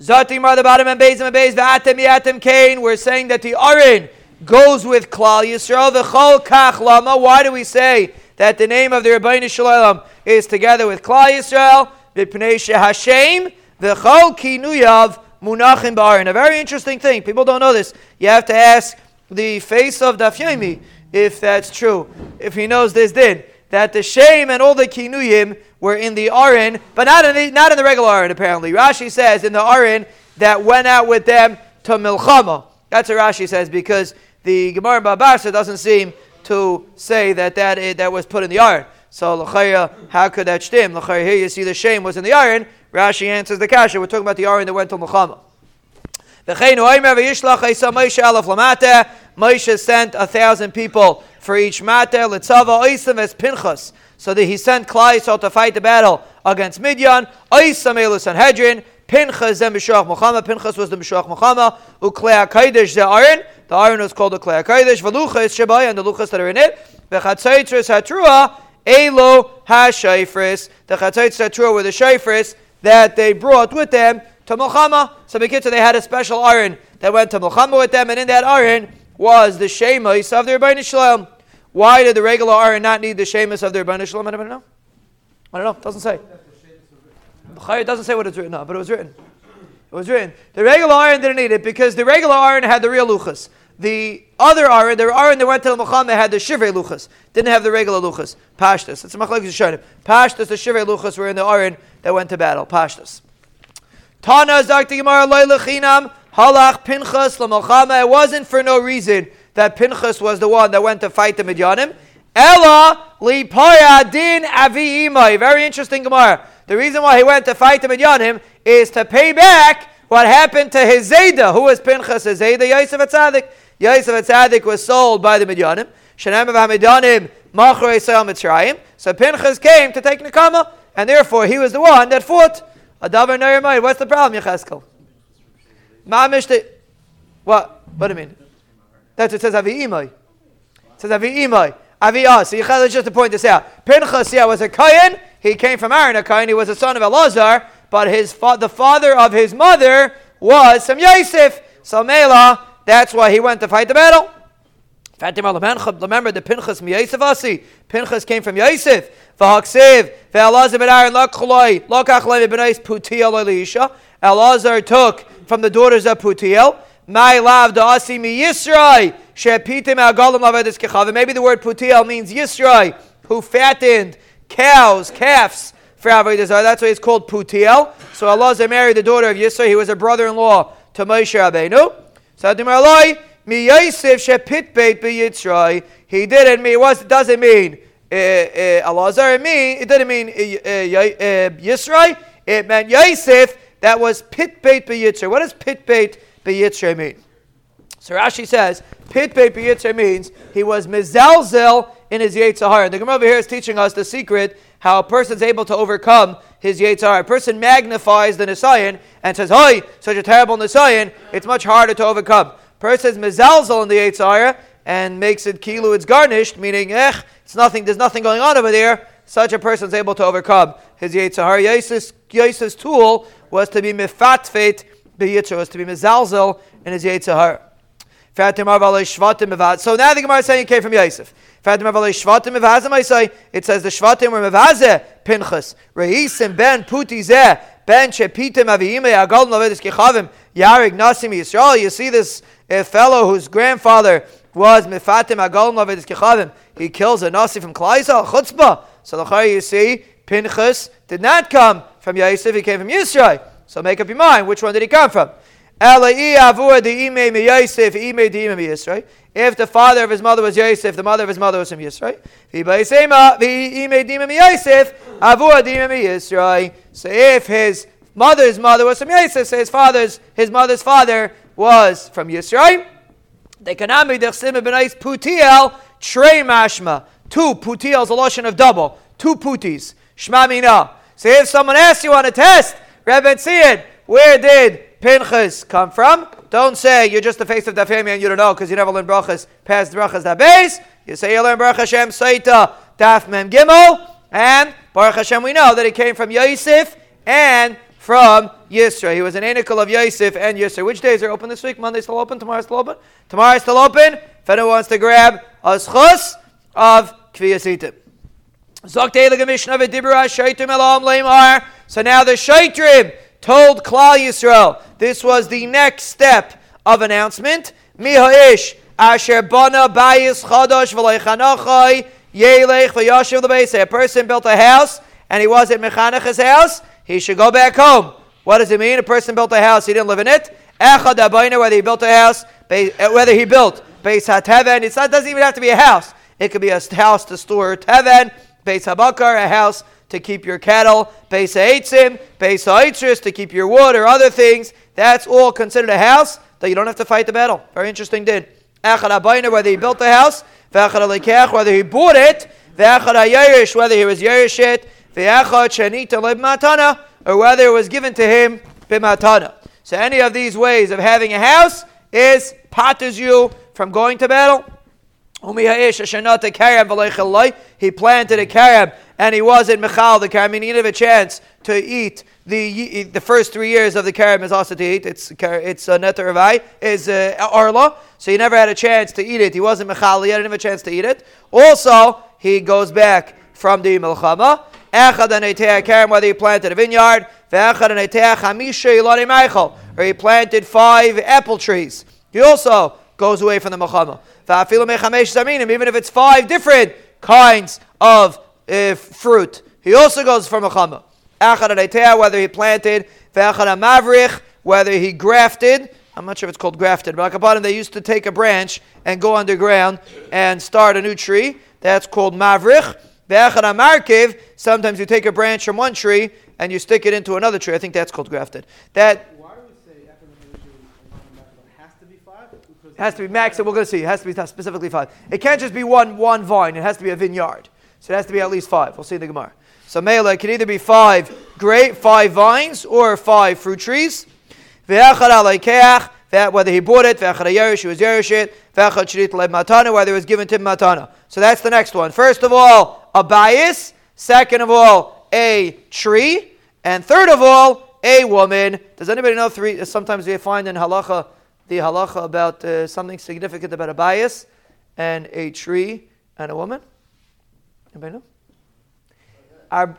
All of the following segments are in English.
Zatim are the bottom and Bezim and Bez, V'atem Yatem Kain. We're saying that the Arin goes with Klal Yisrael. The Chol Kach Lama. Why do we say that the name of the Rabbeinu Shalom is together with Klal Yisrael? V'pnei. The Chol Kinuyav Munachim Ba'arin. A very interesting thing. People don't know this. You have to ask the face of Daf Yomi if that's true. If he knows this did that the shame and all the kinuyim were in the arin, but not in the, not in the regular arin apparently. Rashi says in the arin that went out with them to milchama. That's what Rashi says because the Gemara in Bava Basra doesn't seem to say that that, that was put in the arin. So l'chaya, how could that stem? L'chaya, here you see the shame was in the arin. Rashi answers the kasha. We're talking about the arin that went to milchama. Moshe sent a thousand people for each matter. Litzava oisim as pinchas. So that he sent Klai to fight the battle against Midian. Oisam Elu Sanhedrin. Pinchas and Mishach Milchama. Pinchas was the Mishach Milchama. Uklea Kaidish the iron. The iron was called the Klea Kaidish. Veluchas Shabai and the Luchas that are in it. Vechatzaitris Hatrua. Elo HaShaifris. The Chatzaitris Hatrua were the Shaifris that they brought with them to Milchama. So Bekitza, they had a special iron that went to Milchama with them, and in that iron was the Shemus of their Rebbeinu Shalom. Why did the regular Aaron not need the Shemus of their Rebbeinu Shalom? I don't know? I don't know. It doesn't say. It doesn't say what it's written on, but it was written. It was written. The regular Aaron didn't need it because the regular Aaron had the real luchas. The other Aaron, the Aaron that went to the Milchama had the Shivrei luchas. Didn't have the regular luchas. Pashtas. It's a machlekes Yishanim. Pashtas, the Shivrei luchas were in the Aaron that went to battle. Pashtas. Tana Zakti Gemara Loilachinam Halach Pinchas Lamachama. It wasn't for no reason that Pinchas was the one that went to fight the Midyanim. Ella Lipaya Din Avi Imai. Very interesting Gemara. The reason why he went to fight the Midyanim is to pay back what happened to his Zayda. Who was Pinchas? Zayda Yosef Atzadik. Yosef Atzadik was sold by the Midyanim. Shanam of Hamidyanim Machrei Sal Mitzrayim. So Pinchas came to take Nakama, and therefore he was the one that fought. Adavar Neyamai. What's the problem, Yecheskel? Mamish what? What do you mean? That's it says Avi Imai. It says Avi Imai. Avi As. So Yechel just to point this out. Pinchas, yeah, was a Kayan. He came from Aaron, a Kayan. He was a son of Elazar, but his fa- the father of his mother was some Yosef. So Mela, that's why he went to fight the battle. Remember the Pinchas Yosef Asi. Pinchas came from Yosef. V'haksiv ve'elazar ben Aaron b'nais putiel Elisha. Elazar took from the daughters of Putiel. My love da'asi mi Yisrai shepitim agalim lavedis kechavim. Maybe the word Putiel means Yisrai, who fattened cows, calves for Avodah That's why it's called Putiel. So Elazar married the daughter of Yisrai. He was a brother-in-law to Moshe Rabbeinu. So Adimar mi Yosef shepitbeit b'Yitzrai. He did it. It doesn't mean uh, uh. It mean it didn't mean uh. It meant Yosef that was pit bait b'yitzre. What does pit bait b'yitzre mean? So Rashi says pit bait b'yitzre means he was mizelzel in his Yetzirah. The Gemara over here is teaching us the secret how a person's able to overcome his Yetzirah. A person magnifies the Nisayan and says, "Hi, such a terrible Nisayan." It's much harder to overcome. Person's mizelzel in the Yetzirah and makes it kilu. It's garnished, meaning, eh, it's nothing. There's nothing going on over there. Such a person is able to overcome his Yetzirah. Yosef's tool was to be mifatfet b'yitzra, was to be mizalzel in his yitzhar. So now the Gemara is saying it came from Yosef. It says the shvatim were mevaze pinchas reisim ben putizeh ben shepitim aviyime agol novedis kichavim yarig nasim Yisrael. You see this fellow whose grandfather was mifatim agol novedis kichavim. He kills a nasi from Klaisa chutzpah. So the you see Pinchas did not come from Yosef, he came from Yisrael. So make up your mind, which one did he come from? If the father of his mother was Yosef, the mother of his mother was from Yisrael. So if his mother's mother was from Yosef, so his father's his mother's father was from Yisrael. They can putiel trey mashma. Two putiel is a lotion of double. Two putis. Shma mina. So if someone asks you on a test, Rebbe Tzid, where did Pinchas come from? Don't say you're just the face of the family and you don't know because you never learned brachas past brachas that base. You say you learn Baruch Hashem Saita Daf Mem Gimel, and Baruch Hashem we know that he came from Yosef and from Yisra. He was an anical of Yosef and Yisra. Which days are open this week? Monday still open? Tomorrow still open? Tomorrow still open. If anyone wants to grab a of Kviyasitim. So now the Shaitrim told Klal Yisrael this was the next step of announcement. Miha'ish asher bana bayis chadash v'leichanachai yelech v'yashiv l'beisei. A person built a house and he was at Mechanach's house, he should go back home. What does it mean? A person built a house, he didn't live in it. Echad whether he built a house, uh, whether he built Beis HaTeven, it doesn't even have to be a house. It could be a house to store Teven, Beis HaBakar, a house to keep your cattle, Beis HaEtzim, Beis HaEtzris, to keep your wood or other things. That's all considered a house that you don't have to fight the battle. Very interesting did. Echad Abayna, whether he built the house, V'echad Alikech, whether he bought it, V'echad Ayerish, whether he was Yerish it, V'echad Shanita Matana, or whether it was given to him B'matana. So any of these ways of having a house is patters you from going to battle. He planted a carob and he was in Michal the carob, meaning he didn't have a chance to eat the the first three years of the carob is also to eat. It's it's uh, netar avai is uh, arla, so he never had a chance to eat it. He wasn't Michal, he didn't have a chance to eat it. Also, he goes back from the Milchama. Echad and whether he planted a vineyard, or he planted five apple trees. He also goes away from the Milchama even if it's five different kinds of uh, fruit. He also goes for Mechama. Whether he planted, whether he grafted. I'm not sure if it's called grafted, but like a bottom they used to take a branch and go underground and start a new tree. That's called mavrich. Sometimes you take a branch from one tree and you stick it into another tree. I think that's called grafted. That It has to be max, and we're going to see. It has to be specifically five. It can't just be one one vine. It has to be a vineyard. So it has to be at least five. We'll see in the Gemara. So Mela, it can either be five great five vines or five fruit trees. Whether he bought it, Yerish, he was Yerish it, matana, whether it was given to matana. So that's the next one. First of all, a bias. Second of all, a tree. And third of all, a woman. Does anybody know three? Sometimes we find in halacha the halacha about uh, something significant about a bias and a tree and a woman? Anybody know? Our,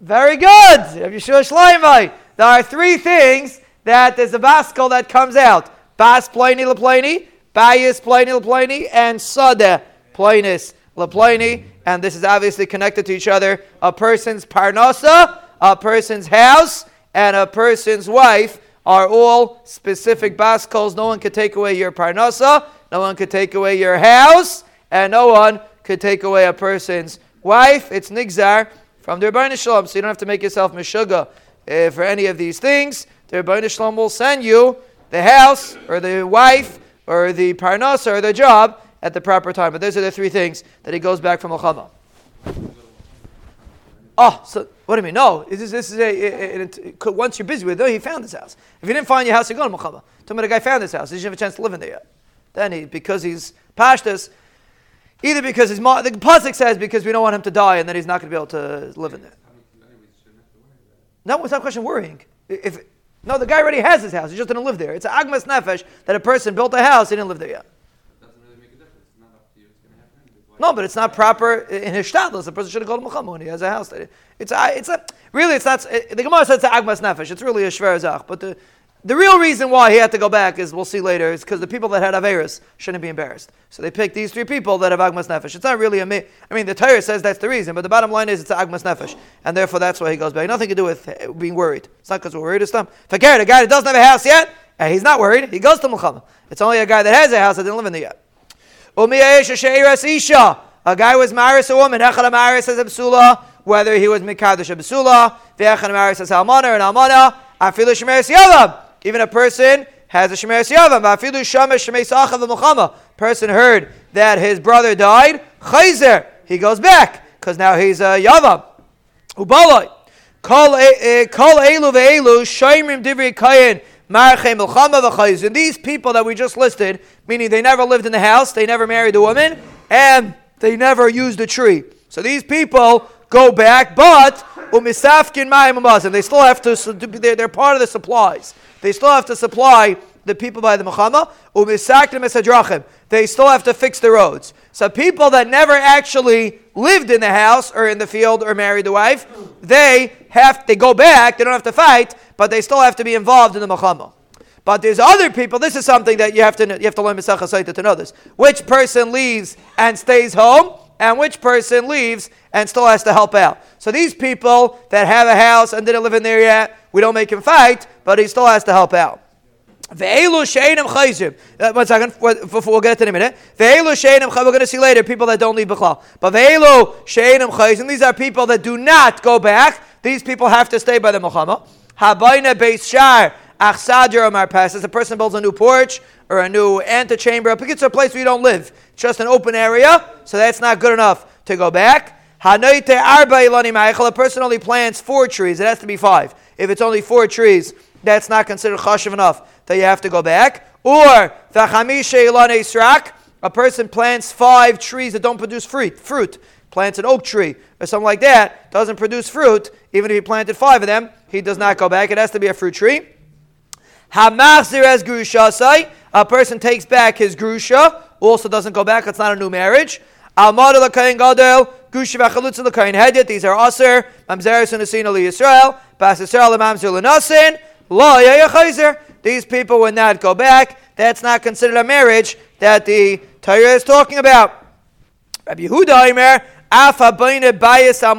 very good. Yeshua Shleimai! There are three things that there's a baskol that comes out. Bas pliny lapliny, bias pliny lapliny, and sada plainis lapliny. And this is obviously connected to each other. A person's parnasa, a person's house, and a person's wife are all specific baskals. No one could take away your parnasa, no one could take away your house, and no one could take away a person's wife. It's nigzar from the Rebbeinu Shalom, so you don't have to make yourself meshuga uh, for any of these things. The Rebbeinu Shalom will send you the house, or the wife, or the parnasa, or the job at the proper time. But those are the three things that he goes back from Al Oh, so what do you mean? No, this is, this is a, once you're busy with it, he found this house. If you didn't find your house, you go to Milchama. Tell me the guy found this house. He didn't have a chance to live in there yet. Then he, because he's pashtas, either because his the pasuk says because we don't want him to die and then he's not going to be able to live in there. No, it's not a question of worrying. If no, the guy already has his house. He just didn't live there. It's an agmas nefesh that a person built a house. He didn't live there yet. No, but it's not proper in his shtadlis. The person should have called him when he has a house. It's a, it's a, really, it's not, the Gemara says it's agmas nefesh. It's really a shver zach. But the, the real reason why he had to go back is, we'll see later, is because the people that had Averis shouldn't be embarrassed. So they picked these three people that have Agmas Nefesh. It's not really a me. I mean, the Torah says that's the reason, but the bottom line is it's Agmas Nefesh. And therefore that's why he goes back. Nothing to do with being worried. It's not because we're worried, it's them. Forget a guy that doesn't have a house yet, he's not worried, he goes to Milchama. It's only a guy that has a house that didn't live in there yet. A guy was maris a woman. Echad maris as a besula, whether he was mikadosh a besula. Ve'echad maris as almana and almana. Afilu shemeres yavam. Even a person has a shemeres yavam. Afilu shamesh shemeres achav v'muchama. Person heard that his brother died. Chayzer. He goes back because now he's a yavam. Ubaloi. Kol eh, elu ve'elu shaymrim divri kayin. And these people that we just listed, meaning they never lived in the house, they never married a woman, and they never used a tree. So these people go back, but umisafkin mayim They still have to, they're part of the supplies. They still have to supply the people by the Milchama. They still have to fix the roads. So people that never actually lived in the house or in the field or married the wife, they have they go back. They don't have to fight, but they still have to be involved in the Milchama. But there's other people. This is something that you have to you have to learn Masechah to know this. Which person leaves and stays home, and which person leaves and still has to help out. So these people that have a house and didn't live in there yet, we don't make him fight, but he still has to help out. Ve'elu she'enim chayzim. One second, we'll get it in a minute. Ve'elu she'enim We're going to see later people that don't leave b'chlal. But ve'elu she'enim chayzim. These are people that do not go back. These people have to stay by the Milchama. Habayna shar achsadr amar passes. A person builds a new porch or a new antechamber. It's a place where you don't live. It's just an open area, so that's not good enough to go back. Hanoite arba ilani A person only plants four trees. It has to be five. If it's only four trees, that's not considered chashiv enough that you have to go back. Or a person plants five trees that don't produce fruit, fruit, plants an oak tree or something like that, doesn't produce fruit, even if he planted five of them, he does not go back. It has to be a fruit tree. Hamachzir as grushasai, a person takes back his grusha, also doesn't go back, it's not a new marriage. Almad l'kayin gadol, grusha v'chalutza l'kayin hedet, these are aser, mamzeres and asin Yisrael, bas Yisrael mamzer l'nasin. These people would not go back. That's not considered a marriage that the Torah is talking about. Rabbi Yehuda Imer, Afa bayis al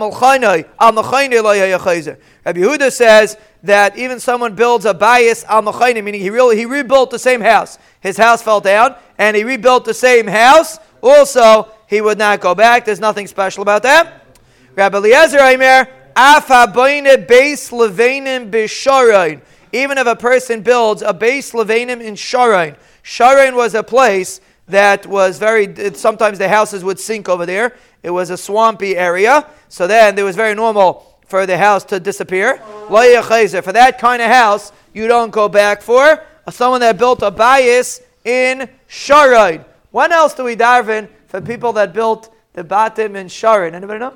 Rabbi Yehuda says that even someone builds a bayis al meaning he really he rebuilt the same house. His house fell down, and he rebuilt the same house. Also, he would not go back. There's nothing special about that. Rabbi Eliezer Aimer, Afa bayne beis levenim b'sharein. Even if a person builds a base levanim in Sharon. Sharon was a place that was very, sometimes the houses would sink over there. It was a swampy area. So then it was very normal for the house to disappear. For that kind of house, you don't go back for. Someone that built a bias in Sharon. When else do we darven for people that built the batim in Sharon? Anybody know?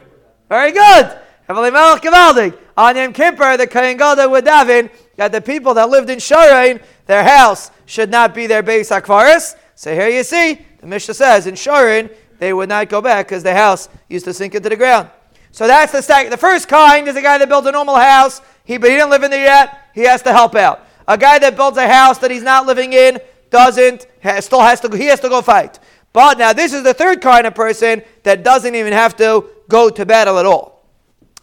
Very good. On Yom Kippur, the Kohen Gadol would daven that the people that lived in Sharain, their house should not be their base akvaris. So here you see, the Mishnah says in Sharain, they would not go back because the house used to sink into the ground. So that's the second. The first kind is a guy that built a normal house, he, but he didn't live in there yet, he has to help out. A guy that builds a house that he's not living in doesn't, has, still has to, he has to go fight. But now this is the third kind of person that doesn't even have to go to battle at all.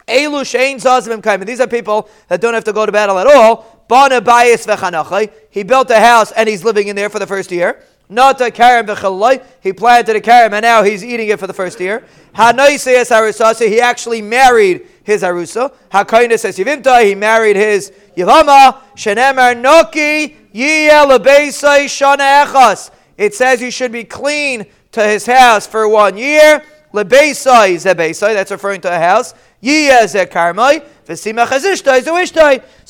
Elu shein zazim. These are people that don't have to go to battle at all. Bana bayis v'chanachai. He built a house and he's living in there for the first year. Nata karim v'chalai. He planted a karim and now he's eating it for the first year. Hanoiseyas arusasa. He actually married his arusa. Hakainis says yivimta. He married his yivama. Shenemar noki yiyel lebeisai shana echas. It says he should be clean to his house for one year. Lebeisai zebeisai. That's referring to a house. So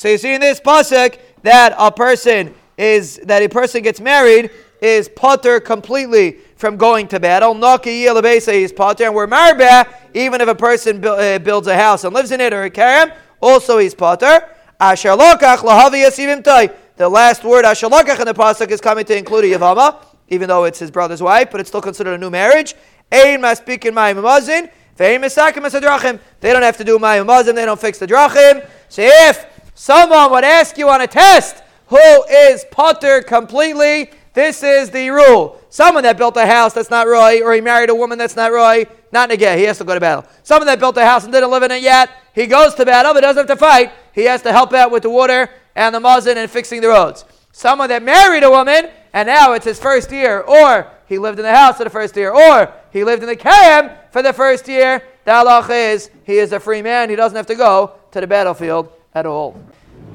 you see in this pasuk that a person is that a person gets married is potter completely from going to battle. Naki is potter, and we're marba even if a person uh, builds a house and lives in it or a karam, also he's potter. Asher lokach lahavi The last word asher lokach in the pasuk is coming to include a yavama, even though it's his brother's wife, but it's still considered a new marriage. Ein maspikin ma'imazin. They don't have to do Mayim Mazim, they don't fix the Drachim. So if someone would ask you on a test who is Potter completely, this is the rule. Someone that built a house that's not Roy, or he married a woman that's not Roy, not again, he has to go to battle. Someone that built a house and didn't live in it yet, he goes to battle but doesn't have to fight. He has to help out with the water and the muzzin and fixing the roads. Someone that married a woman and now it's his first year, or he lived in the house for the first year, or he lived in the camp for the first year, the halach is he is a free man. He doesn't have to go to the battlefield at all.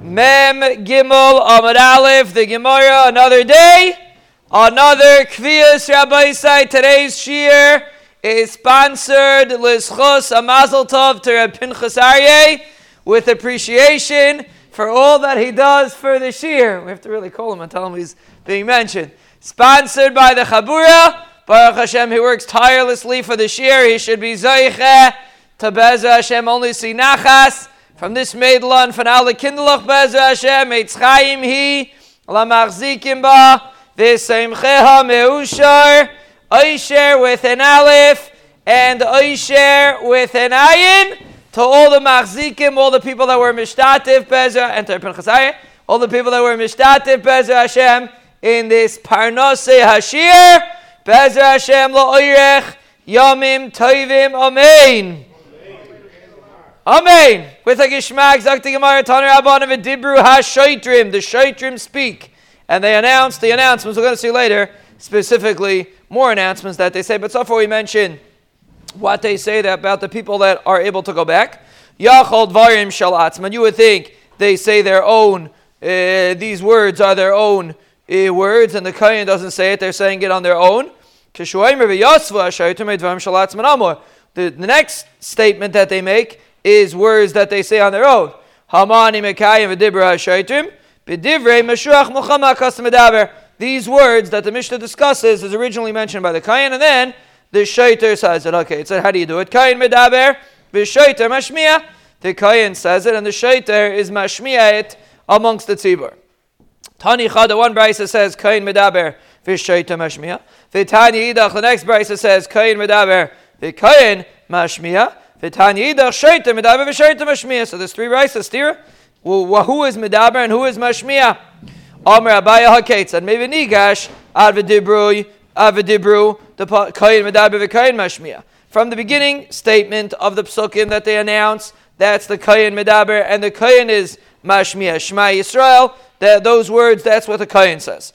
Mem Gimel Amad Aleph, the Gemara, another day, another Kviyas Rabbi Say. Today's Shir is sponsored Lizchos Amazel Tov to Reb Pinchas Aryeh with appreciation for all that he does for the Shir. We have to really call him and tell him he's being mentioned. Sponsored by the Chabura. Baruch Hashem, he works tirelessly for the Shir. He should be Zayche to Beza Hashem only see Nachas From this Meidlan, von alle Kinderlach Bezer Hashem, Eitz Chaim hi, la machzikim ba, v'seimcheha meushar, Oisher with an Aleph, and Oisher with an Ayin, to all the machzikim, all the people that were mishtativ Bezer, and to all the people that were mishtativ Bezer Hashem, in this Parnase Hashir, Bezer Hashem lo oirech, Yamim Tovim, Amen. Amen. With a gishmak, zakti gemara taner abanim dibru ha-shoitrim. The shoitrim speak. And they announce the announcements. We're going to see later, specifically, more announcements that they say. But so far we mention what they say about the people that are able to go back. Yachol dvarim shalatzman. You would think they say their own, uh, these words are their own Eh, words, and the Kayan doesn't say it, they're saying it on their own. The, the next statement that they make is words that they say on their own. These words that the Mishnah discusses is originally mentioned by the Kayan, and then the Shaiter says it. Okay, it said, how do you do it? Kayan medaber. The Kayan says it, and the Shaiter is mashmiya it amongst the tzibur. Tani Chada, one brisa says, Kain medaber, v'shaiter mashmiya. V'tani idach, the next brisa says, Kain medaber, v'kain mashmiya. So there's three rices, Well, who is medaber and who is mashmiya? Amr Abaya Haketz and maybe Nigash Advidibru Advidibru the Kayin medaber v'Kayin mashmiya. From the beginning statement of the psukim that they announce, that's the kain medaber, and the kain is mashmiya Shema Yisrael. That those words, that's what the Kayin says.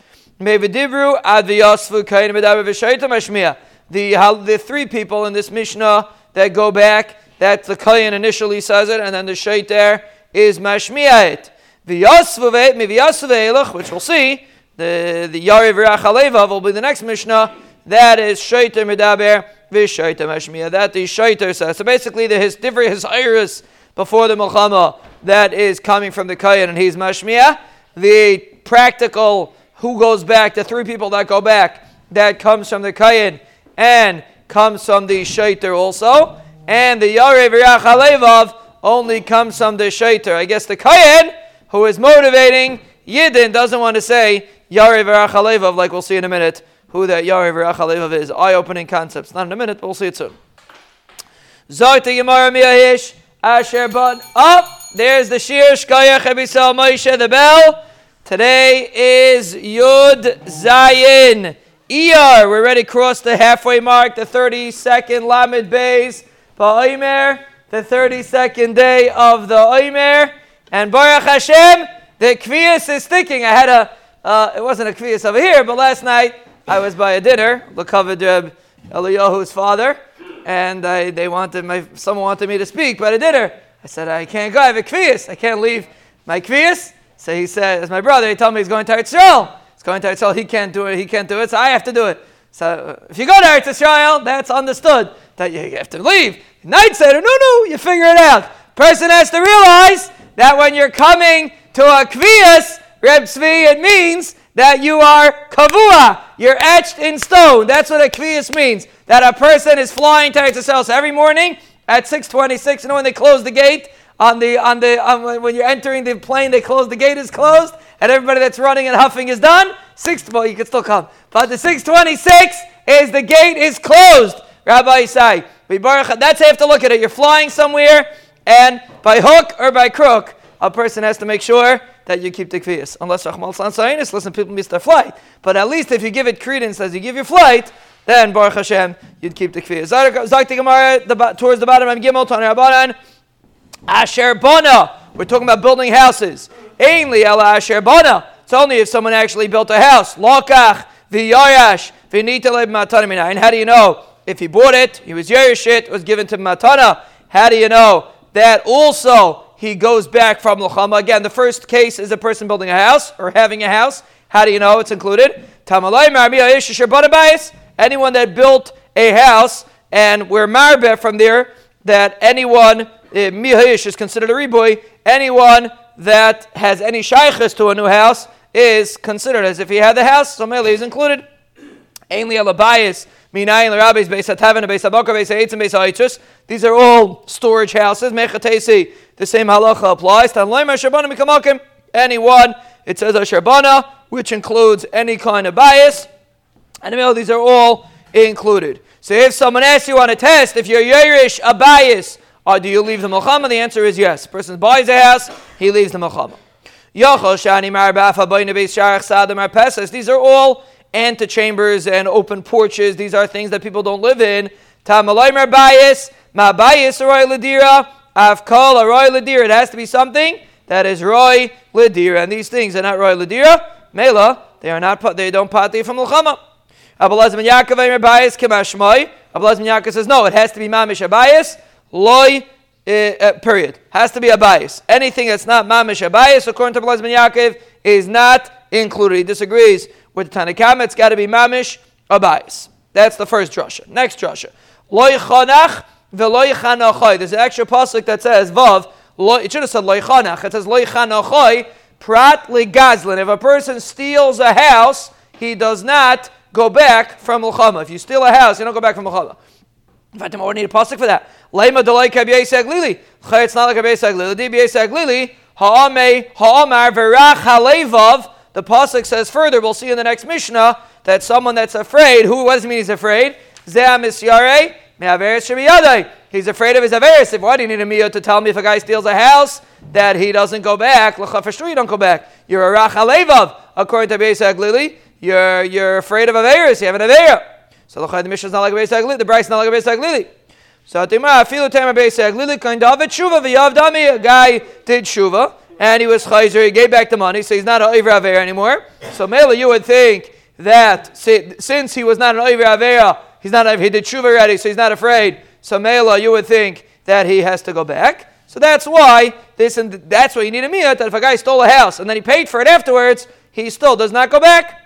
The the three people in this Mishnah that go back. That the Kayan initially says it, and then the Shait there is Mashmi'at. Which we'll see, the, the Yari Virach will be the next Mishnah. That is Shaiter Medaber, Vishaiter Mashmiya. That the Shaiter says. So basically, the his different his iris before the Mulchama that is coming from the Kayan, and he's Mashmiya. The practical who goes back, the three people that go back, that comes from the Kayan and comes from the Shaiter also and the Yarev Alevav only comes from the Shaiter. I guess the Kayan, who is motivating Yidden, doesn't want to say Yarev Alevav, like we'll see in a minute, who that Yarev Alevav is. Eye opening concepts. Not in a minute, but we'll see it soon. Zayta Yamara Miyahish, Asher. Up! There's the Shir Shkaya Ebisel Moshe, the bell. Today is Yud Zayin. Iyar, we're ready to cross the halfway mark, the 32nd Lamed Bays. Ba'omer, the 32nd day of the Omer, and Baruch Hashem, the Kvias is sticking. I had a, uh, it wasn't a Kvias over here, but last night I was by a dinner, Lakavad Reb Eliyahu's father, and I, they wanted my, someone wanted me to speak by the dinner. I said, I can't go, I have a Kvias, I can't leave my Kvias. So he said, as my brother, he told me he's going to Israel. He's going to Israel, he can't do it, he can't do it, so I have to do it. So uh, if you go to Israel, that's understood that you have to leave. Night said, no, no, you figure it out. Person has to realize that when you're coming to a kvias, Reb Tzvi, it means that you are kavua. You're etched in stone. That's what a kvias means. That a person is flying to Eretz Israel. So every morning at 6:26, you know when they close the gate on the on the on, when you're entering the plane, they close the gate is closed, and everybody that's running and huffing is done. Six, well, you can still come. But the 626 is the gate is closed. Rabbi say, that's how you have to look at it. You're flying somewhere, and by hook or by crook, a person has to make sure that you keep the kvias. Unless Rahmal Sayinis, listen, people miss their flight. But at least if you give it credence as you give your flight, then Baruch Hashem, you'd keep the kvias. Zakti Gemara, towards the bottom of Gimel, Tani Rabbanan, Asher Bona. We're talking about building houses. Ainly Ela Asher Bona. It's only if someone actually built a house. Lokach, v'yayash, v'nita matanim. And how do you know? If he bought it, he was yayash it, was given to matana. How do you know that also he goes back from Luchama? Again, the first case is a person building a house or having a house. How do you know it's included? Anyone that built a house and we're marbe from there, that anyone, eh, mihayish is considered a riboy, anyone that has any shaykhs to a new house is considered as if he had the house, so Mele is included. Ainly alabayis. These are all storage houses. Mechatesi, the same halacha applies. Anyone, it says a which includes any kind of bias. And oh, these are all included. So if someone asks you on a test, if you're Yerush, a bias, or do you leave the Milchama? The answer is yes. person buys a house, he leaves the Milchama. These are all antechambers and open porches. These are things that people don't live in. Tamalaymer bias, ma bias roy ladira, avkal roy ladira. It has to be something that is roy ladira, and these things are not roy ladira. Mela, they are not. They don't pati from Milchama. Abelaz ben Yaakov Eimer bias kimashmai. Abelaz ben Yaakov says no. It has to be mamish bias. Loy uh, period. Has to be a bias. Anything that's not mamish a bias, according to Blaz ben Yaakov, is not included. He disagrees with the Tanna Kamma. It's got to be mamish a bias. That's the first drasha. Next drasha. Loy chanach veloy chanachoi. There's an extra pasuk that says vav. It should have said loy chanach. It says loy chanachoi. Prat ligazlin. If a person steals a house, he does not go back from Mulchama. If you steal a house, you don't go back from Mulchama. In fact, I need a pasuk for that. Lema delay kabiyeseg lili. It's not like kabiyeseg lili. Dibiyeseg lili. Ha'ame ha'amar verach halevav. The pasuk says further. We'll see in the next Mishnah that someone that's afraid. Who? What does it mean he's afraid? Zeh misyare me'averes shemiyadai. He's afraid of his averis. If why do you need a miyah to tell me if a guy steals a house that he doesn't go back? Sure you don't go back. You're a rach halevav. According to Beisag Lili, you're you're afraid of averis. You have an avera. So the Mishnah is not like a Beisag Lili. The Bryce is not like a Beisag Lili. So Tima Afilu Tamer Beisag Lili kind David Shuva V'Yav Dami. A guy did Shuva and he was Chayzer. He gave back the money, so he's not an Oiver Avera anymore. So Mela, you would think that since he was not an Oiver Avera, he's not he did Shuva already, so he's not afraid. So Mela, you would think that he has to go back. So that's why this and that's why you need a miyat that if a guy stole a house and then he paid for it afterwards, he still does not go back.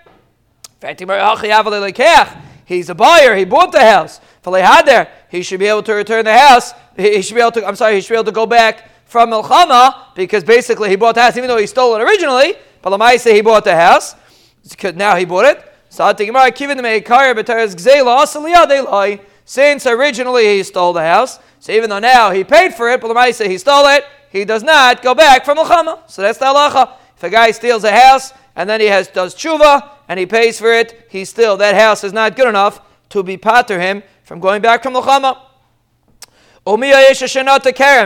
He's a buyer. He bought the house. he should be able to return the house. He should be able to. I'm sorry. He should be able to go back from Milchama because basically he bought the house, even though he stole it originally. But Lamai say he bought the house. Now he bought it. Since originally he stole the house, so even though now he paid for it, but Lamai say he stole it, he does not go back from Milchama. So that's the halacha. If a guy steals a house and then he has does tshuva and he pays for it, he still that house is not good enough to be pater him from going back from Luchama.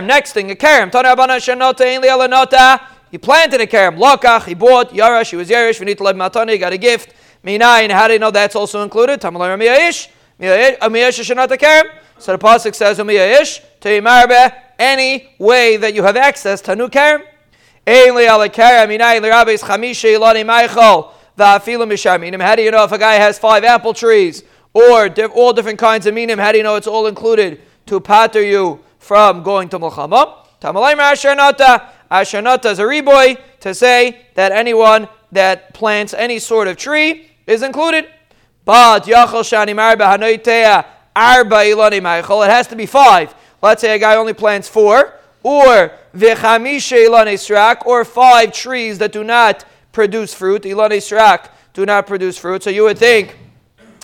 Next thing, a karam. He planted a karam. Lokach, he bought. Yarash, he was need to let matani. He got a gift. Minayin, how do you know that's also included? Tamalay Miyayish. Miyayish karam. So the pasuk says, Umiyayish, to any way that you have access to new karam. Ein li ala karam, minayin chamisha ilani maichol. How do you know if a guy has five apple trees or all different kinds of minim? How do you know it's all included to pater you from going to Mulchama? Tamalayim Ashanata. Ashanata is a reboy to say that anyone that plants any sort of tree is included. But Yachal Shani Marba Hanoitea Arba Ilani. It has to be five. Let's say a guy only plants four, or Vechamisha or five trees that do not produce fruit. Ilani Srak do not produce fruit. So you would think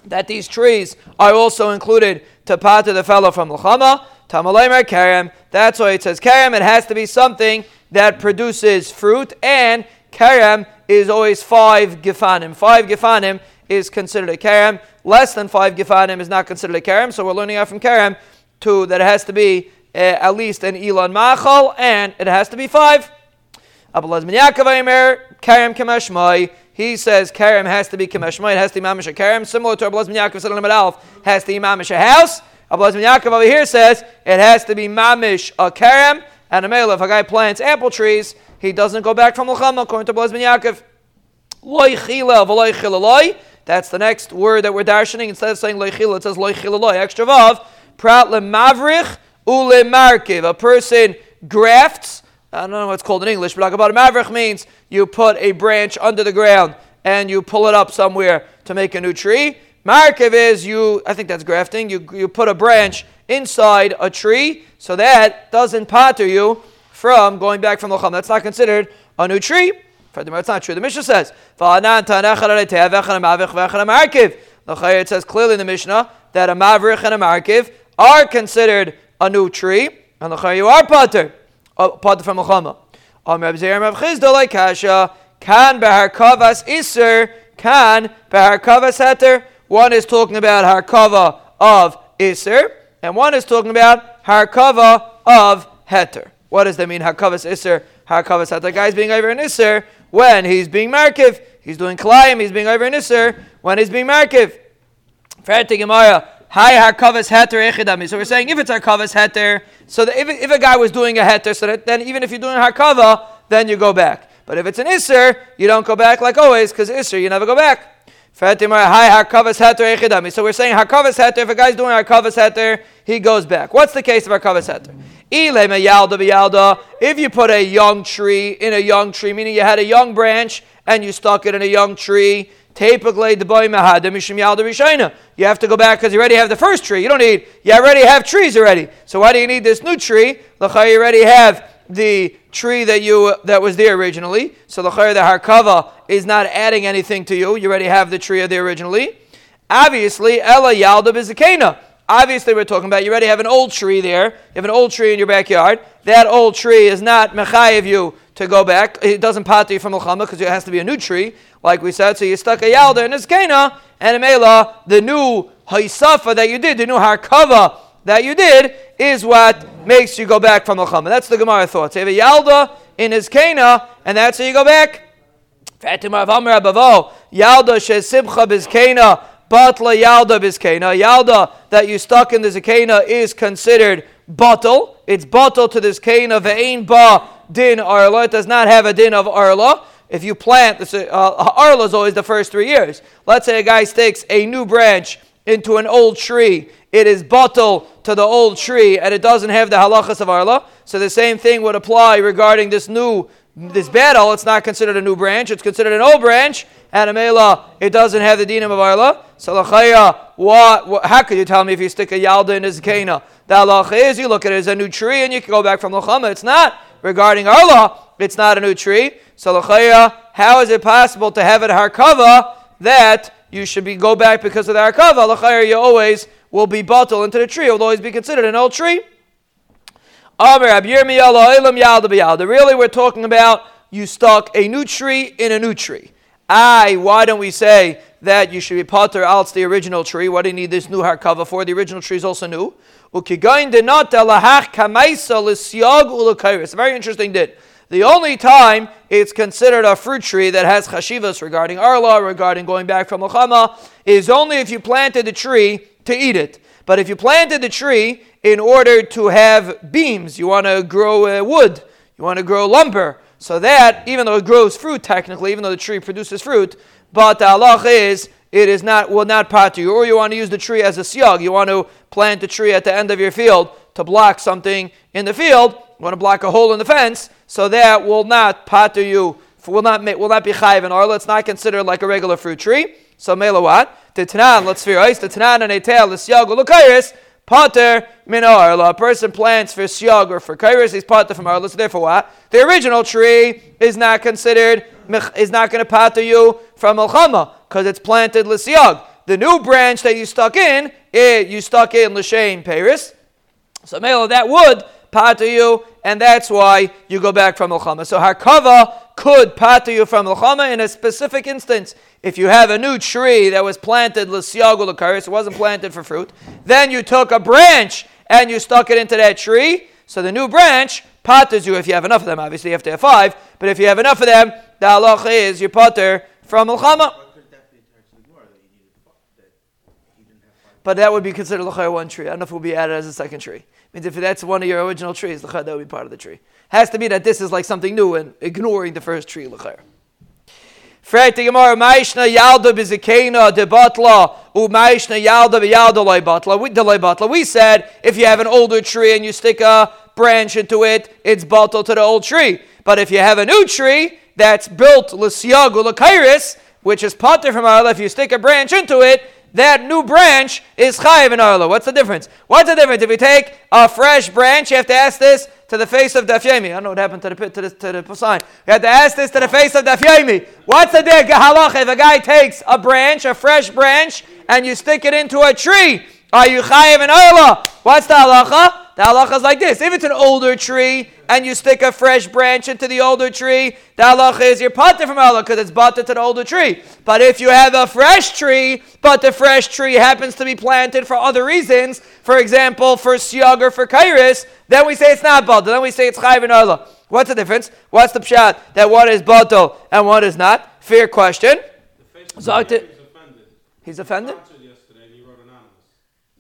that these trees are also included to the fellow from Lachama. Tamalemer Karam. That's why it says Karam. It has to be something that produces fruit, and Karam is always five Gifanim. Five Gifanim is considered a Karam. Less than five Gifanim is not considered a Karam. So we're learning out from Karam to that it has to be uh, at least an Elon Machal, and it has to be five. Abelaz ben Yaakov Aimer, Karim Kamashmai. He says Karim has to be Kamashmai, it has to be Mamish Karim, similar to Abelaz ben Yaakov said Alf, has to be Mamish a house. Abelaz ben Yaakov over here says it has to be Mamish a Karim, and a male, if a guy plants apple trees, he doesn't go back from Lachama, according to Abelaz ben Yaakov. Loi chila v'loi chilaloi. That's the next word that we're darshaning. Instead of saying loi chila, it says loi chilaloi. Extra vav. Prat le mavrich ule markiv. A person grafts I don't know what it's called in English, but about mavrich means you put a branch under the ground and you pull it up somewhere to make a new tree. Markev is you, I think that's grafting, you, you put a branch inside a tree so that doesn't pater you from going back from Locham. That's not considered a new tree. It's not true. The Mishnah says, it says clearly in the Mishnah, that a mavrich and a markiv are considered a new tree, and you are pater, uh, pater from Milchama. Am Reb Zeir Rav Chisda like kasha, can beharkavas iser, can beharkavas heter. One is talking about harkava of iser, and one is talking about harkava of heter. What does that mean? Harkavas iser, harkavas heter. Guy's being over in iser when he's being markiv. He's doing klayim, he's being over in iser when he's being markiv. Fertig Gemara. Hi harkavas heter echidami. So we're saying if it's harkavas heter, so if, if a guy was doing a heter, so that then even if you're doing harkava, then you go back. But if it's an iser, you don't go back like always, because iser you never go back. Hi harkavas heter echidami. So we're saying harkavas heter. If a guy's doing harkavas heter, he goes back. What's the case of harkavas heter? If you put a young tree in a young tree, meaning you had a young branch and you stuck it in a young tree, you have to go back because you already have the first tree. You don't need, you already have trees already. So why do you need this new tree? You already have the tree that you that was there originally. So the the harkava is not adding anything to you. You already have the tree there originally. Obviously, Ella Yalda Bizakena. Obviously, we're talking about you already have an old tree there. You have an old tree in your backyard. That old tree is not mechayiv you to go back. It doesn't pat you from Mulchama because it has to be a new tree, like we said. So you stuck a yalda in Iskena, and a Mela, the new haisafa that you did, the new harkava that you did, is what makes you go back from Mulchama. That's the Gemara thought. So you have a yalda in Iskena, and that's how you go back. Fatima of Amr Yalda she simcha bizkena, batla yalda bizkena. Yalda that you stuck in the zakena is considered bottle. It's bottle to this kana ve'ain ba din arla. It does not have a din of arla. If you plant, this, uh, arla is always the first three years. Let's say a guy sticks a new branch into an old tree. It is bottle to the old tree, and it doesn't have the halachas of arla. So the same thing would apply regarding this new this battle. It's not considered a new branch; it's considered an old branch. And Amela, it doesn't have the dinim of arla. So lachaya, what, what? How could you tell me if you stick a yalda in his kana? The halacha is you look at it as a new tree, and you can go back from lachama. It's not regarding our law, it's not a new tree. So how is it possible to have it harkava that you should be go back because of the harkava? L'chayra, you always will be bottled into the tree. It will always be considered an old tree. Really, we're talking about you stuck a new tree in a new tree. I, why don't we say that you should be potter out the original tree? What do you need this new harkava for? The original tree is also new. Very interesting did. The only time it's considered a fruit tree that has chashivas regarding arla, regarding going back from Milchama, is only if you planted the tree to eat it. But if you planted the tree in order to have beams, you want to grow uh, wood, you want to grow lumber, so that even though it grows fruit technically, even though the tree produces fruit, but the Allah is it is not will not part you, or you want to use the tree as a siag. You want to plant the tree at the end of your field to block something in the field. You want to block a hole in the fence, so that will not pater you, will not will not be chayiv and arla. It's not considered like a regular fruit tree. So mela what? The tanan, let's fear ice. The tanan and etel the siag ulukairis. Pater min arla. A person plants for siag or for kairis, he's pater from arla. So therefore, what? The original tree is not considered is not going to pater you from milchama because it's planted l'siag. The new branch that you stuck in, it, you stuck in l'shein Paris. So Mela, that would pater you, and that's why you go back from milchama. So harkava could pater you from milchama in a specific instance. If you have a new tree that was planted l'siag l'karis, it wasn't planted for fruit, then you took a branch and you stuck it into that tree. So the new branch paters you if you have enough of them. Obviously, you have to have five, but if you have enough of them, the halacha is your potter from milchama. But that would be considered l'chayr one tree. I don't know if it will be added as a second tree. Means if that's one of your original trees, l'chayr that would be part of the tree. Has to be that this is like something new and ignoring the first tree Batla, Batla, Batla. We said if you have an older tree and you stick a branch into it, it's bottle to the old tree. But if you have a new tree that's built l'siyagu l'kairis, which is potter from Arla, if you stick a branch into it, that new branch is chayiv in Arla. What's the difference? What's the difference? If you take a fresh branch, you have to ask this to the face of Dafyemi. I don't know what happened to the to the, to the sign. You have to ask this to the face of Dafyemi. What's the halach if a guy takes a branch, a fresh branch, and you stick it into a tree? Are you chayiv in oila? What's the halacha? The halacha is like this. If it's an older tree and you stick a fresh branch into the older tree, the halacha is you're potter from Allah because it's butted to the older tree. But if you have a fresh tree, but the fresh tree happens to be planted for other reasons, for example, for siyag or for kairis, then we say it's not butted. Then we say it's in Allah. What's the difference? What's the pshat that one is bottle and one is not? Fair question. Offended. He's offended?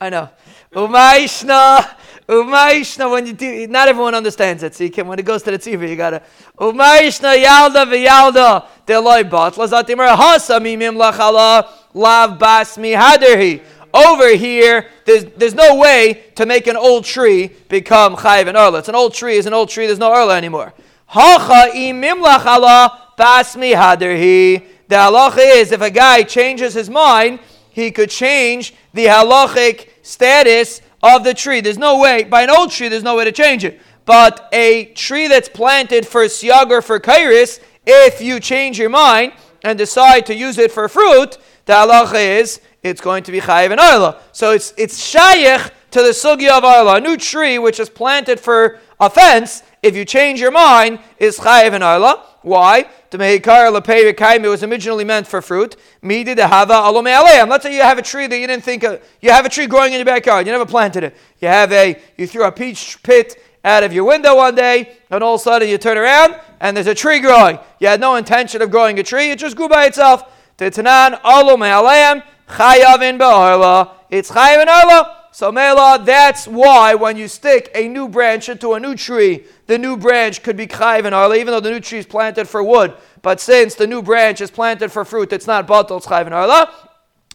I know. Umaishna. Umaishna, when you do, not everyone understands it. Can, when it goes to the TV, you gotta. Umaishna yalda v'yalda deloy bat mimim lachala lav bas mihaderhi. Over here, there's, there's no way to make an old tree become chayiv and. It's an old tree, is an old tree, there's no erla anymore. Hacha imim lachala bas mihaderhi. The halacha is if a guy changes his mind, he could change the halachic status of the tree. There's no way, by an old tree, there's no way to change it. But a tree that's planted for siyag or for kairis, if you change your mind and decide to use it for fruit, the halacha is it's going to be chayiv and arla. So it's it's shayich to the sugya of arla. A new tree which is planted for offense, if you change your mind, is chayiv and arla. Why? It was originally meant for fruit. Aleim. Let's say you have a tree that you didn't think of. You have a tree growing in your backyard. You never planted it. You have a. You threw a peach pit out of your window one day, and all of a sudden you turn around and there's a tree growing. You had no intention of growing a tree. It just grew by itself. Aleim chayavin ba'arla. It's chayav in. So Mela, that's why when you stick a new branch into a new tree, the new branch could be chayiv in arla, even though the new tree is planted for wood. But since the new branch is planted for fruit, it's not batal, it's in arla.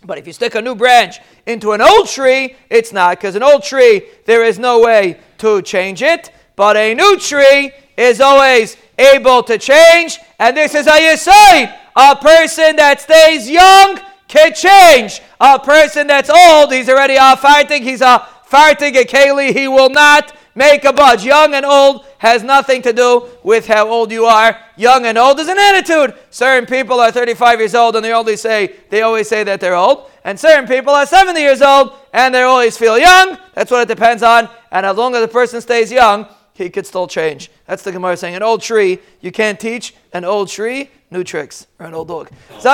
But if you stick a new branch into an old tree, it's not, because an old tree, there is no way to change it. But a new tree is always able to change. And this is how you say a person that stays young can change. A person that's old, he's already a fighting, he's a fighting a keli, he will not make a budge. Young and old has nothing to do with how old you are. Young and old is an attitude. Certain people are 35 years old and they only say they always say that they're old, and certain people are 70 years old and they always feel young. That's what it depends on. And as long as the person stays young, he could still change. That's the Gemara saying. An old tree, you can't teach an old tree new tricks or an old dog. So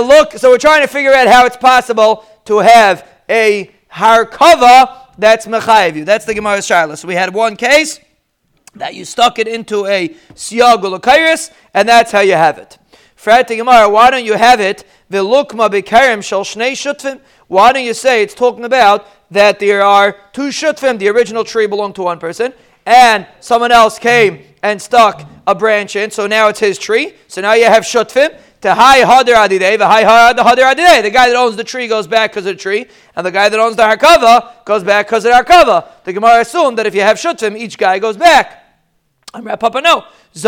look. So we're trying to figure out how it's possible to have a harkava that's mechayiv you. That's the Gemara's shiloh. So we had one case that you stuck it into a siyag and that's how you have it. Why don't you have it? Why don't you say it's talking about that there are two shutvim? The original tree belonged to one person, and someone else came and stuck a branch in, so now it's his tree. So now you have shutvim. To high hadir adidei, the guy that owns the tree goes back because of the tree, and the guy that owns the harkava goes back because of the harkava. The Gemara assumed that if you have shutvim, each guy goes back. I'm Papa no. If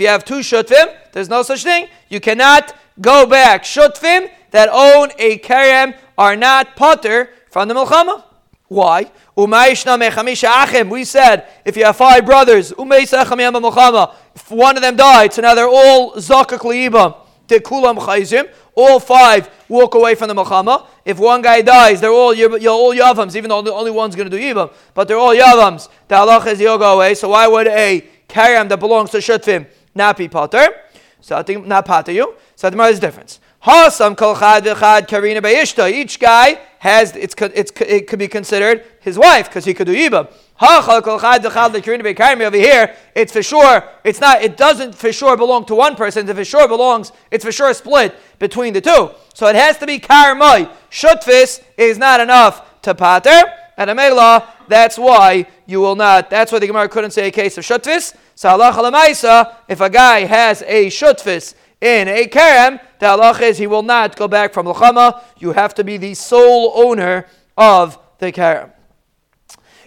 you have two shutvim, there's no such thing. You cannot go back. Shutvim that own a kerem are not potter from the milchama. Why? We said if you have five brothers, if one of them died, so now they're all zakak liibam. Tekulam chayzim. All five walk away from the milchama. If one guy dies, they're all you're, all yavams, even though the only one's going to do yibam, but they're all yavams. The halach is you'll go away. So why would a karam that belongs to shutfim not be potter? So I think not potter you. So the is difference. Hasam kol. Each guy has it's, it's it could be considered his wife because he could do yibam. Over here. It's for sure. It's not. It doesn't for sure belong to one person. If it sure belongs. It's for sure split between the two. So it has to be karmai. Shutfis is not enough to pater. And a that's why you will not. That's why the Gemara couldn't say a case of shutfis. So Allah if a guy has a shutfis in a kerem, the halach is he will not go back from lachama. You have to be the sole owner of the kerem.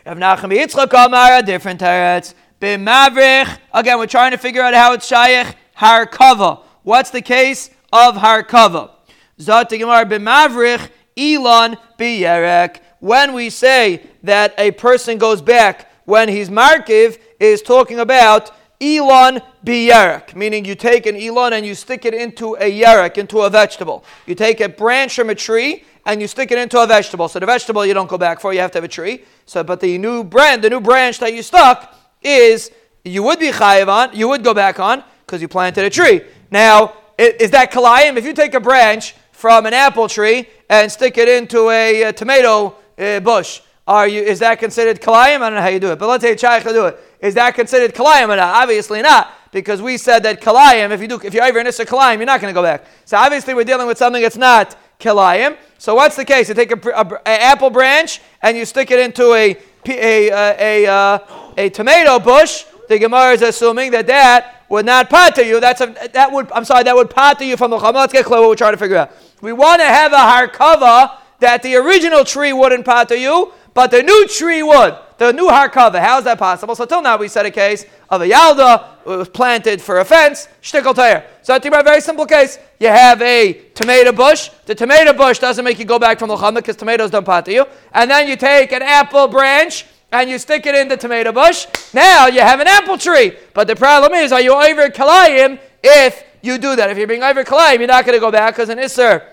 Rav Nachman Yitzchak Amar, a different teretz. B'mavrich. Again, we're trying to figure out how it's shayach harkava. What's the case of harkava? Zot Gemara b'mavrich ilan b'yerek. When we say that a person goes back when he's markiv, is talking about Elon be biyerek, meaning you take an elon and you stick it into a yerek, into a vegetable. You take a branch from a tree and you stick it into a vegetable. So the vegetable you don't go back for, you have to have a tree. So, but the new brand, the new branch that you stuck is you would be chayiv on, you would go back on because you planted a tree. Now, is that kalayim? If you take a branch from an apple tree and stick it into a, a tomato uh, bush, are you? Is that considered kalayim? I don't know how you do it, but let's say a do it. Is that considered kalayim or not? Obviously not, because we said that kalayim. If you do, if you're ever in a kalayim, you're not going to go back. So obviously we're dealing with something that's not kilayim. So what's the case? You take a, a, a, apple branch and you stick it into a a a, a, uh, a tomato bush. The Gemara is assuming that that would not pater you. That's a, that would I'm sorry that would pater you from the chama. Let's get clear what we're trying to figure out. We want to have a harkava that the original tree wouldn't pater you, but the new tree would. The new harkava. How is that possible? So till now we said a case of a yalda was planted for a fence, shtickle tire. So I think a very simple case. You have a tomato bush. The tomato bush doesn't make you go back from the chama because tomatoes don't pater you. And then you take an apple branch and you stick it in the tomato bush. Now you have an apple tree. But the problem is, are you over kalayim if you do that? If you're being over kalayim, you're not going to go back because an isser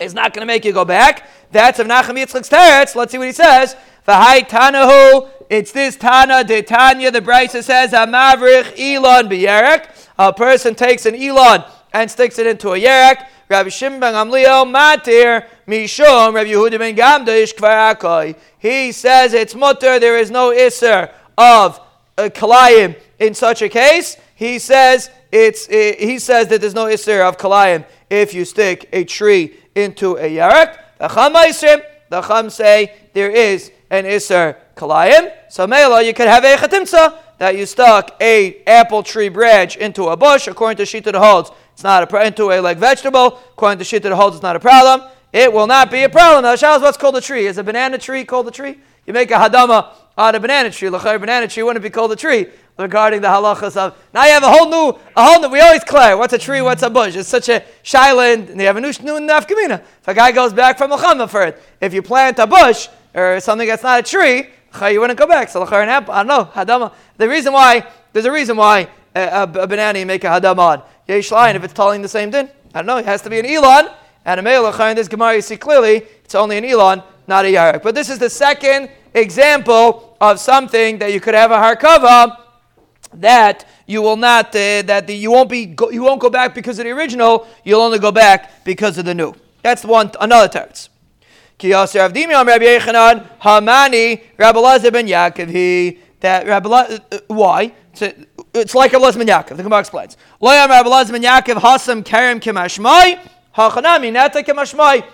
is not going to make you go back. That's of Nachman Yitzchak's teretz. Let's see what he says. V'hai tanahu. It's this Tana de Tanya. The Brisa says, Amavrich Elon b'yerek. A person takes an Elon and sticks it into a yerek. Rabbi Shimon ben Gamliel matir mishum Rabbi Yehuda ben Gadish kvar He says it's mutter. There is no iser of a kalayim in such a case. He says it's. He says that there's no iser of kalayim if you stick a tree into a yarek. The Cham the Cham say there is an Isser Kalayim. So Mela, you could have a Chatimsa that you stuck a apple tree branch into a bush, according to Shita the holds. It's not a into a like vegetable. According to Shita the holds, it's not a problem. It will not be a problem. Now, Shah what's called a tree. Is a banana tree called a tree? You make a hadama of a banana tree. L'chayr banana tree wouldn't be called a tree regarding the halachas of. Now you have a whole new, a whole new. We always clear what's a tree, what's a bush. It's such a shiland, and they have a new nafkamina. If a guy goes back from the for it, if you plant a bush or something that's not a tree, you wouldn't go back. So l'chayr an apple. I don't know hadama. The reason why there's a reason why a, a, a banana you make a hadama on yesh if it's telling the same din. I don't know. It has to be an elon. And a male in this Gemara, you see clearly it's only an elon, not a yarek. But this is the second example of something that you could have a harkava that you will not uh, that the, you won't be go, you won't go back because of the original. You'll only go back because of the new. That's one another teretz. Hamani Rabbi ben Yaakov. That Rabbi uh, why it's, like Rabbi ben Yaakov. The Gemara explains. Loyam Rabbi ben Yaakov Hasam Kerem Kimashmai Hachanami Nata Kimashmai.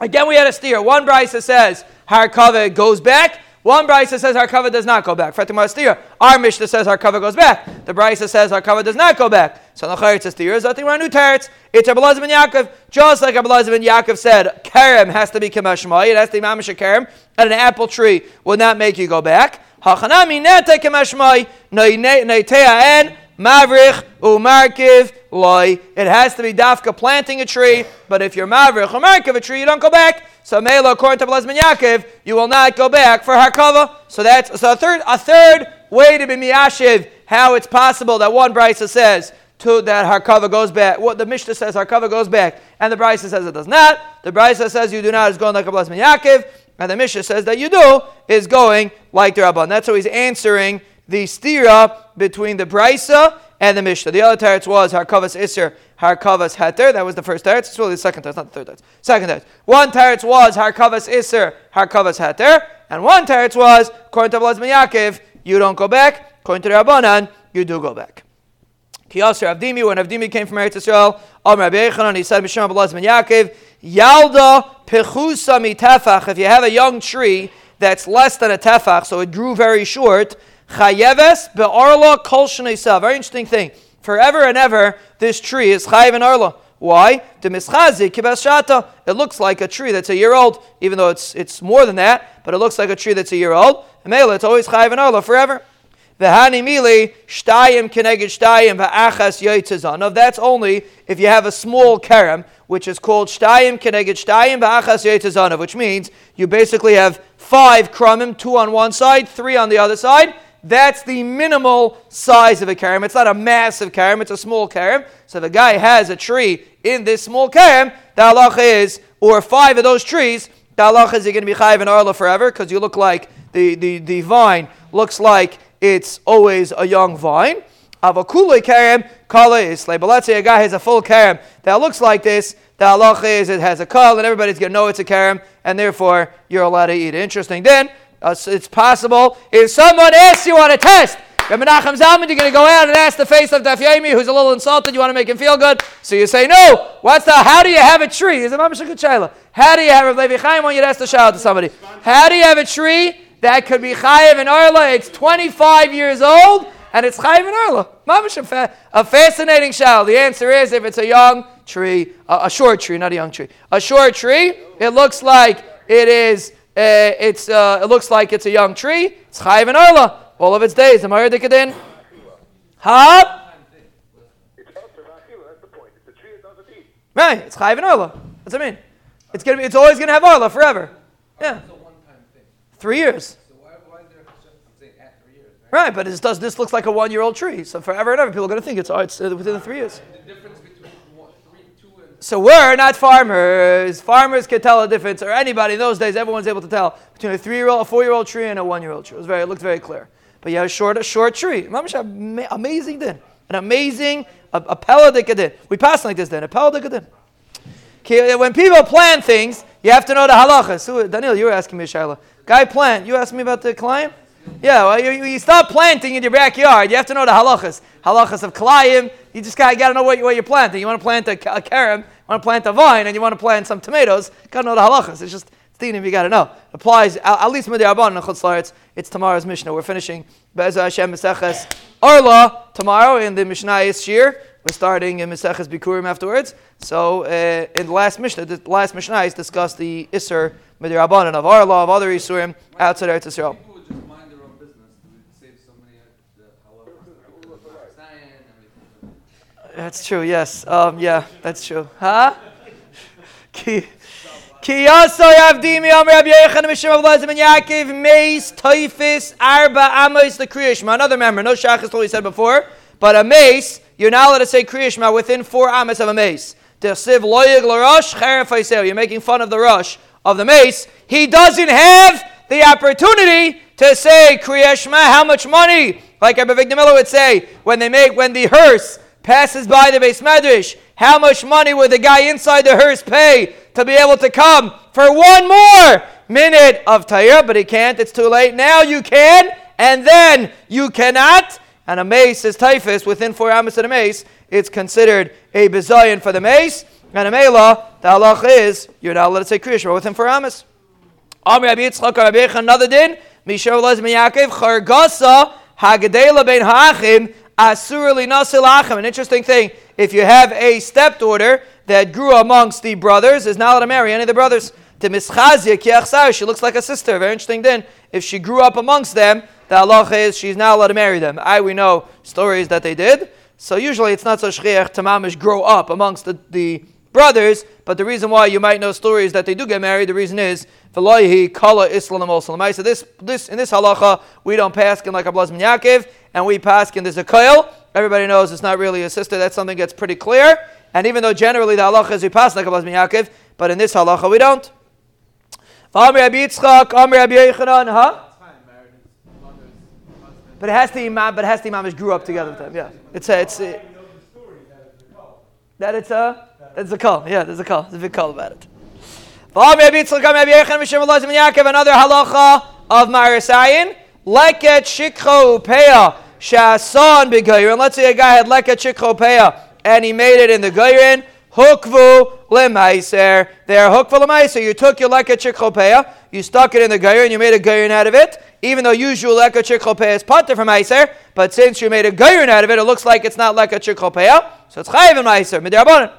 Again, we had a steer. One brisa says Harkava goes back. One brisa says harkava does not go back. Our Mishnah says harkava goes back. The brisa says harkava does not go back. So the Chayit says steer is nothing around new teretz. It's Abelazim ben Yaakov. Just like Abelazim ben Yaakov said, Kerem has to be Kamashmai. It has to be Mamish Kerem. And an apple tree will not make you go back. Hachanami nete Kamashmai. Neitea en. Mavrich umarkiv loy. It has to be dafka planting a tree, but if you're mavrich umarkiv a tree, you don't go back. So Mela, according to Blazman Yaakov, you will not go back for harkava. So that's so a third a third way to be miyashiv how it's possible that one brisa says to that harkava goes back. What the Mishnah says harkava goes back, and the brisa says it does not. The brisa says you do not is going like a Blazman Yaakov, and the Mishnah says that you do is going like the Rabban. That's how he's answering the stira between the brisa and the Mishnah. The other teretz was Harkavas Isser, Harkavas Heter. That was the first teretz. It's really the second teretz, not the third teretz. Second teretz. One teretz was Harkavas Isser, Harkavas Heter. And one teretz was, according to Blaz Yaakov, you don't go back. According to Rabbanan, you do go back. Kiyasir Avdimi, when Avdimi came from Eretz Yisrael, Am Rabbi Yochanan, he said, Misham Blaz Yaakov, Yalda Pechusa Mitefach. If you have a young tree that's less than a tefach, so it grew very short, Chayeves be'arla kol shneisav. Very interesting thing. Forever and ever, this tree is chayev and arla. Why? It looks like a tree that's a year old, even though it's it's more than that. But it looks like a tree that's a year old. Mela, it's always chayev and arla forever. Yoitzazanav. That's only if you have a small kerem, which is called shtayim keneged shtayim v'achas yoitzazanav, which means you basically have five krumim, two on one side, three on the other side, that's the minimal size of a karam. It's not a massive karam, it's a small karam. So if a guy has a tree in this small karam, the halacha is, or five of those trees, the halacha is you're going to be chayiv and arla forever because you look like the, the, the vine looks like it's always a young vine. Avakule karam, kala isle. But let's say a guy has a full karam that looks like this. The halacha is it has a kal, and everybody's going to know it's a karam, and therefore you're allowed to eat. Interesting. Then uh, it's possible if someone asks you on a test. Rabbi Nachum Zalman, you're going to go out and ask the face of Daf Yomi, who's a little insulted. You want to make him feel good, so you say no. What's the? How do you have a tree? Is it Mamash Shaila? How do you have a Levi Chaim when you ask the shout to somebody? How do you have a tree that could be Chayiv and Arla? It's 25 years old and it's Chayiv and Arla. Mamash a, fascinating shout. The answer is if it's a young tree, uh, a short tree, not a young tree, a short tree. It looks like it is. Uh, it's. Uh, it looks like it's a young tree. It's Chayiv and Arla all of its days. Am I Dikadin? Huh? Right, it's Chayiv and Arla. That's what I mean. It's gonna be. It's always gonna have Arla forever. Yeah. Three years. Right, but this does this looks like a one-year-old tree, so forever and ever people are to think it's oh, it's uh, within the three years. So we're not farmers. Farmers can tell a difference, or anybody in those days, everyone's able to tell between a three-year-old, a four-year-old tree, and a one-year-old tree. It was very, it looked very clear. But you have a short, a short tree. Amazing din. An amazing, a, a din. We pass like this then, a peladik din. When people plan things, you have to know the halachas. So, Daniel, you were asking me, Shaila. Guy plant. You asked me about the climb? Yeah, well, you, you start planting in your backyard. You have to know the halachas. Halachas of klayim. You just got to know what, what you're planting. You want to plant a, a you want to plant a vine, and you want to plant some tomatoes. you Got to know the halachas. It's just Dinim, you got to know. Applies, at least Rabban and Chutz it's tomorrow's Mishnah. We're finishing Be'ez Hashem Meseches Arla tomorrow in the Mishnah Shir. We're starting in Meseches Bikurim afterwards. So uh, in the last Mishnah, the last Mishnah is discussed the Isser Rabban of Arla, of other Isurim outside Eretz Yisrael. That's true, yes. Um, yeah, that's true. Huh? Ki of Lazim and Yaakov arba amos the kriyishma. Another member, no shachas we said before, but a mace you're not allowed to say kriyishma within four amos of a mace. Siv loyig larosh cheref You're making fun of the rush of the mace. He doesn't have the opportunity to say kriyishma. How much money? Like Rabbi Victor Miller would say when they make when the hearse passes by the base medrash. How much money would the guy inside the hearse pay to be able to come for one more minute of Tayyah, but he can't. It's too late. Now you can, and then you cannot. And a mace is typhus within four amas of a mace. It's considered a bizayan for the mace. And a mela, the halach is you're not allowed to say kriyash within four amas. Another din. Mishav Lezmi Yaakov Chargasa Hagadela Ben Hachim Asur Nasil Achim. An interesting thing. If you have a stepdaughter that grew amongst the brothers is not allowed to marry any of the brothers. To mischazia she looks like a sister. Very interesting. Then, if she grew up amongst them, the halacha is she's not allowed to marry them. I we know stories that they did. So usually it's not so shchiach to mamish grow up amongst the, the brothers. But the reason why you might know stories that they do get married, the reason is kala islam. So this this in this halacha we don't pass in like a blazmin Yaakov, and we pass in there's a koil. Everybody knows it's not really a sister. That's something that's pretty clear. And even though generally the halacha is we pass like a Bas Yaakov, but in this halacha we don't. But it has to imam, but it has to imam grew up together with them. Yeah, it's a, it's a, that it's a it's a call. Yeah, there's a call. There's a big call about it. Another halacha of Marasayin, leket shikho upeya shasan begayer. And let's say a guy had leket shikho upeya and he made it in the Gairin. Hukvu lemaiser. There, hukvu lemaiser. You took your leka chikhopeya, you stuck it in the Gairin, you made a Gairin out of it. Even though usual leka chikhopeya is pater from maiser, but since you made a Gairin out of it, it looks like it's not leka chikhopeya, so it's chayiv in maiser. Midrabanan.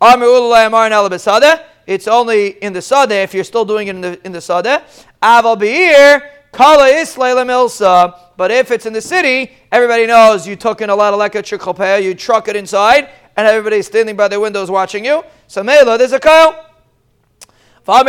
Amr ulay amar alabasada. It's only in the sada if you're still doing it in the in the sada. Aval beir kala islayla milsa. But if it's in the city, everybody knows you took in a lot of leka chikhopeya, you truck it inside, and everybody's standing by their windows watching you. So Mela, there's a kyle. There's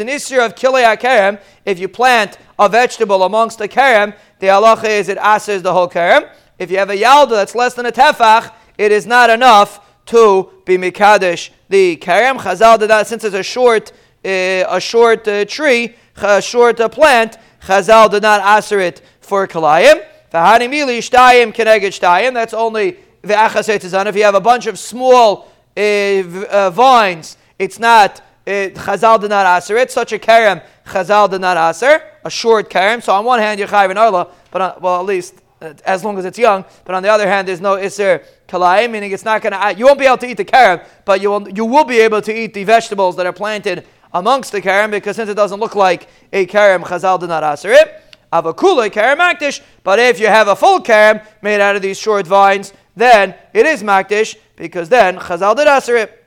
an issue of kilei kerem. If you plant a vegetable amongst the kerem, the halacha is it asers the whole kerem. If you have a yalda that's less than a tefach, it is not enough to be mikadesh the kerem. Chazal did that since it's a short, uh, a short uh, tree, a short uh, plant. Chazal did not aser it for kalayim. V'hani mili shtayim keneged shtayim. That's only the If you have a bunch of small uh, uh, vines, it's not. Uh, Chazal did not aser it. Such a kerem, Chazal did not aser. A short kerem. So on one hand, you're chayiv and but well, at least Uh, as long as it's young. But on the other hand, there's no iser kalayim, meaning it's not going to. Uh, you won't be able to eat the kerem, but you will. You will be able to eat the vegetables that are planted amongst the kerem because since it doesn't look like a kerem, Chazal did not aser it. Avakula kerem makdish. But if you have a full kerem made out of these short vines, then it is makdish because then Chazal did aser it.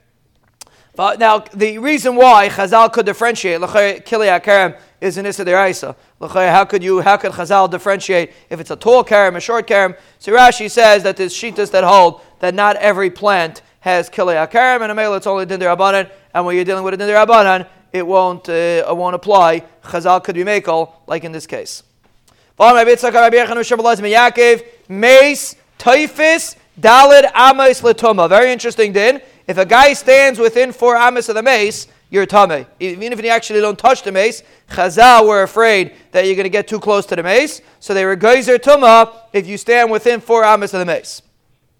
But now the reason why Chazal could differentiate kilei kerem is an issa deraisa. How could you? How could Chazal differentiate if it's a tall kerem, a short kerem? So Rashi says that there's shitas that hold that not every plant has kilei kerem, and a male it's only din abanan. And when you're dealing with a din abanan, it won't uh, it won't apply. Chazal could be makel, like in this case. Mace, typhus, Dalid Amos Latoma. Very interesting din. If a guy stands within four Amos of the mace, you're tame. Even if you actually don't touch the mace, Chazal were afraid that you're going to get too close to the mace, so they were geyser tuma if you stand within four Amos of the mace.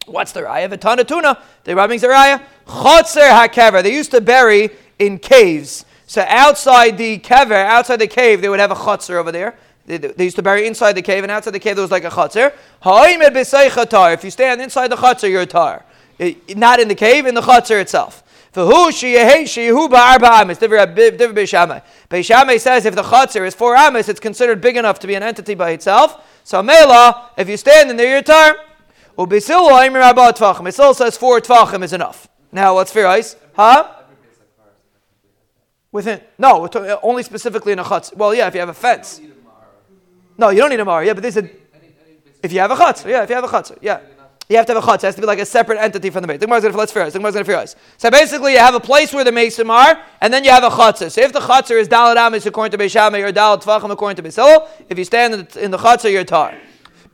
What's the raya? A ton of tuna. The rubbing's the raya. Chotzer hakever. They used to bury in caves. So outside the kever, outside the cave, they would have a chotzer over there. They, they, used to bury inside the cave, and outside the cave there was like a chutzir. If you stand inside the chutzir, you're a tar. Not in the cave, in the chutzir itself. Beis Shammai says if the chutzir is four amas, it's considered big enough to be an entity by itself. So mela, if you stand in there, you're a tar. Misil says four tvachim is enough. Now, what's fair ice? Huh? Within no, uh, only specifically in a chutz. Well, yeah, if you have a fence. No, you don't need a mar. Yeah, but this is if you have a chutz. Yeah, if you have a chutz. Yeah. You have to have a chutz. It has to be like a separate entity from the mace. The Gemara's going to let's fair. The Gemara's going to fair So basically, you have a place where the mason are, and then you have a chutzah. So if the chutzah is dalad amis according to Beis Shammai or dalad tvachim according to Beis Hillel, if you stand in the, chutzah, you're tar.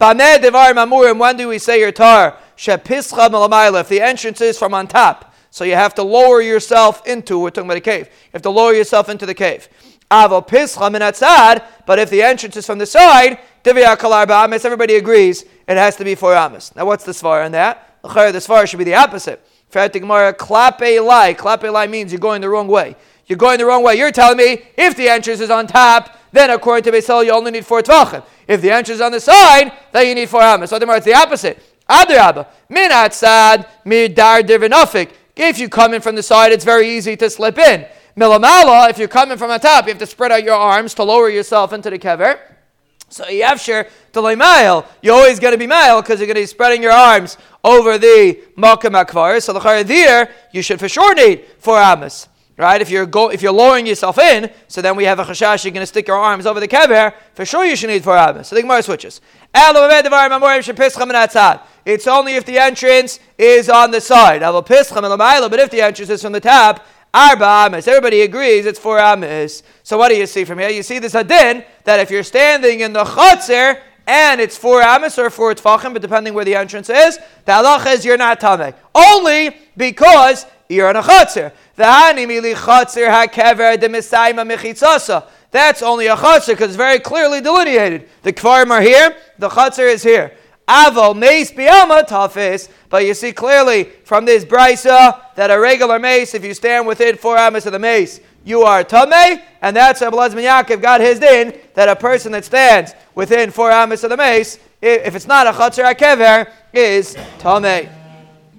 Bameh devar mamurim. When do we say you're tar? Shepischa malamayla. If the entrance is from on top, so you have to lower yourself into. We're talking about a cave. You have to lower yourself into the cave. Avo pischa minatzad, but if the entrance is from the side, ba'amis, everybody agrees it has to be four amis. Now what's the svar in that? The svar should be the opposite. Gemara, klape lai. Klape lai means you're going the wrong way. You're going the wrong way. You're telling me if the entrance is on top, then according to Beis Hillel, you only need four tvachim. If the entrance is on the side, then you need four amis. So it's the opposite. Adrabba, min atzad, midar divinofik. If you come in from the side, it's very easy to slip in. Milamala, if you're coming from the top, you have to spread out your arms to lower yourself into the kever. So Yavshir to mile, you're always going to be mile because you're going to be spreading your arms over the makam akvar. So the there, you should for sure need four amas. Right? If you're go, if you're lowering yourself in, so then we have a chashash, you're going to stick your arms over the kever, for sure you should need four amas. So the Gemara switches. It's only if the entrance is on the side. But if the entrance is from the top, Arba amis. Everybody agrees it's four amis. So what do you see from here? You see this hadin that if you're standing in the chotzer and it's four amis or four tfachim, but depending where the entrance is, the halacha is you're not tameh. Only because you're in a chotzer. That's only a chotzer because it's very clearly delineated. The kvarim are here, the chotzer is here. Aval mace biyama tafis. But you see clearly from this brisa that a regular mace, if you stand within four amas of the mace, you are tamei, and that's how Blaz Yaakov got his din that a person that stands within four amas of the mace, if it's not a chatzar akever, is tamei.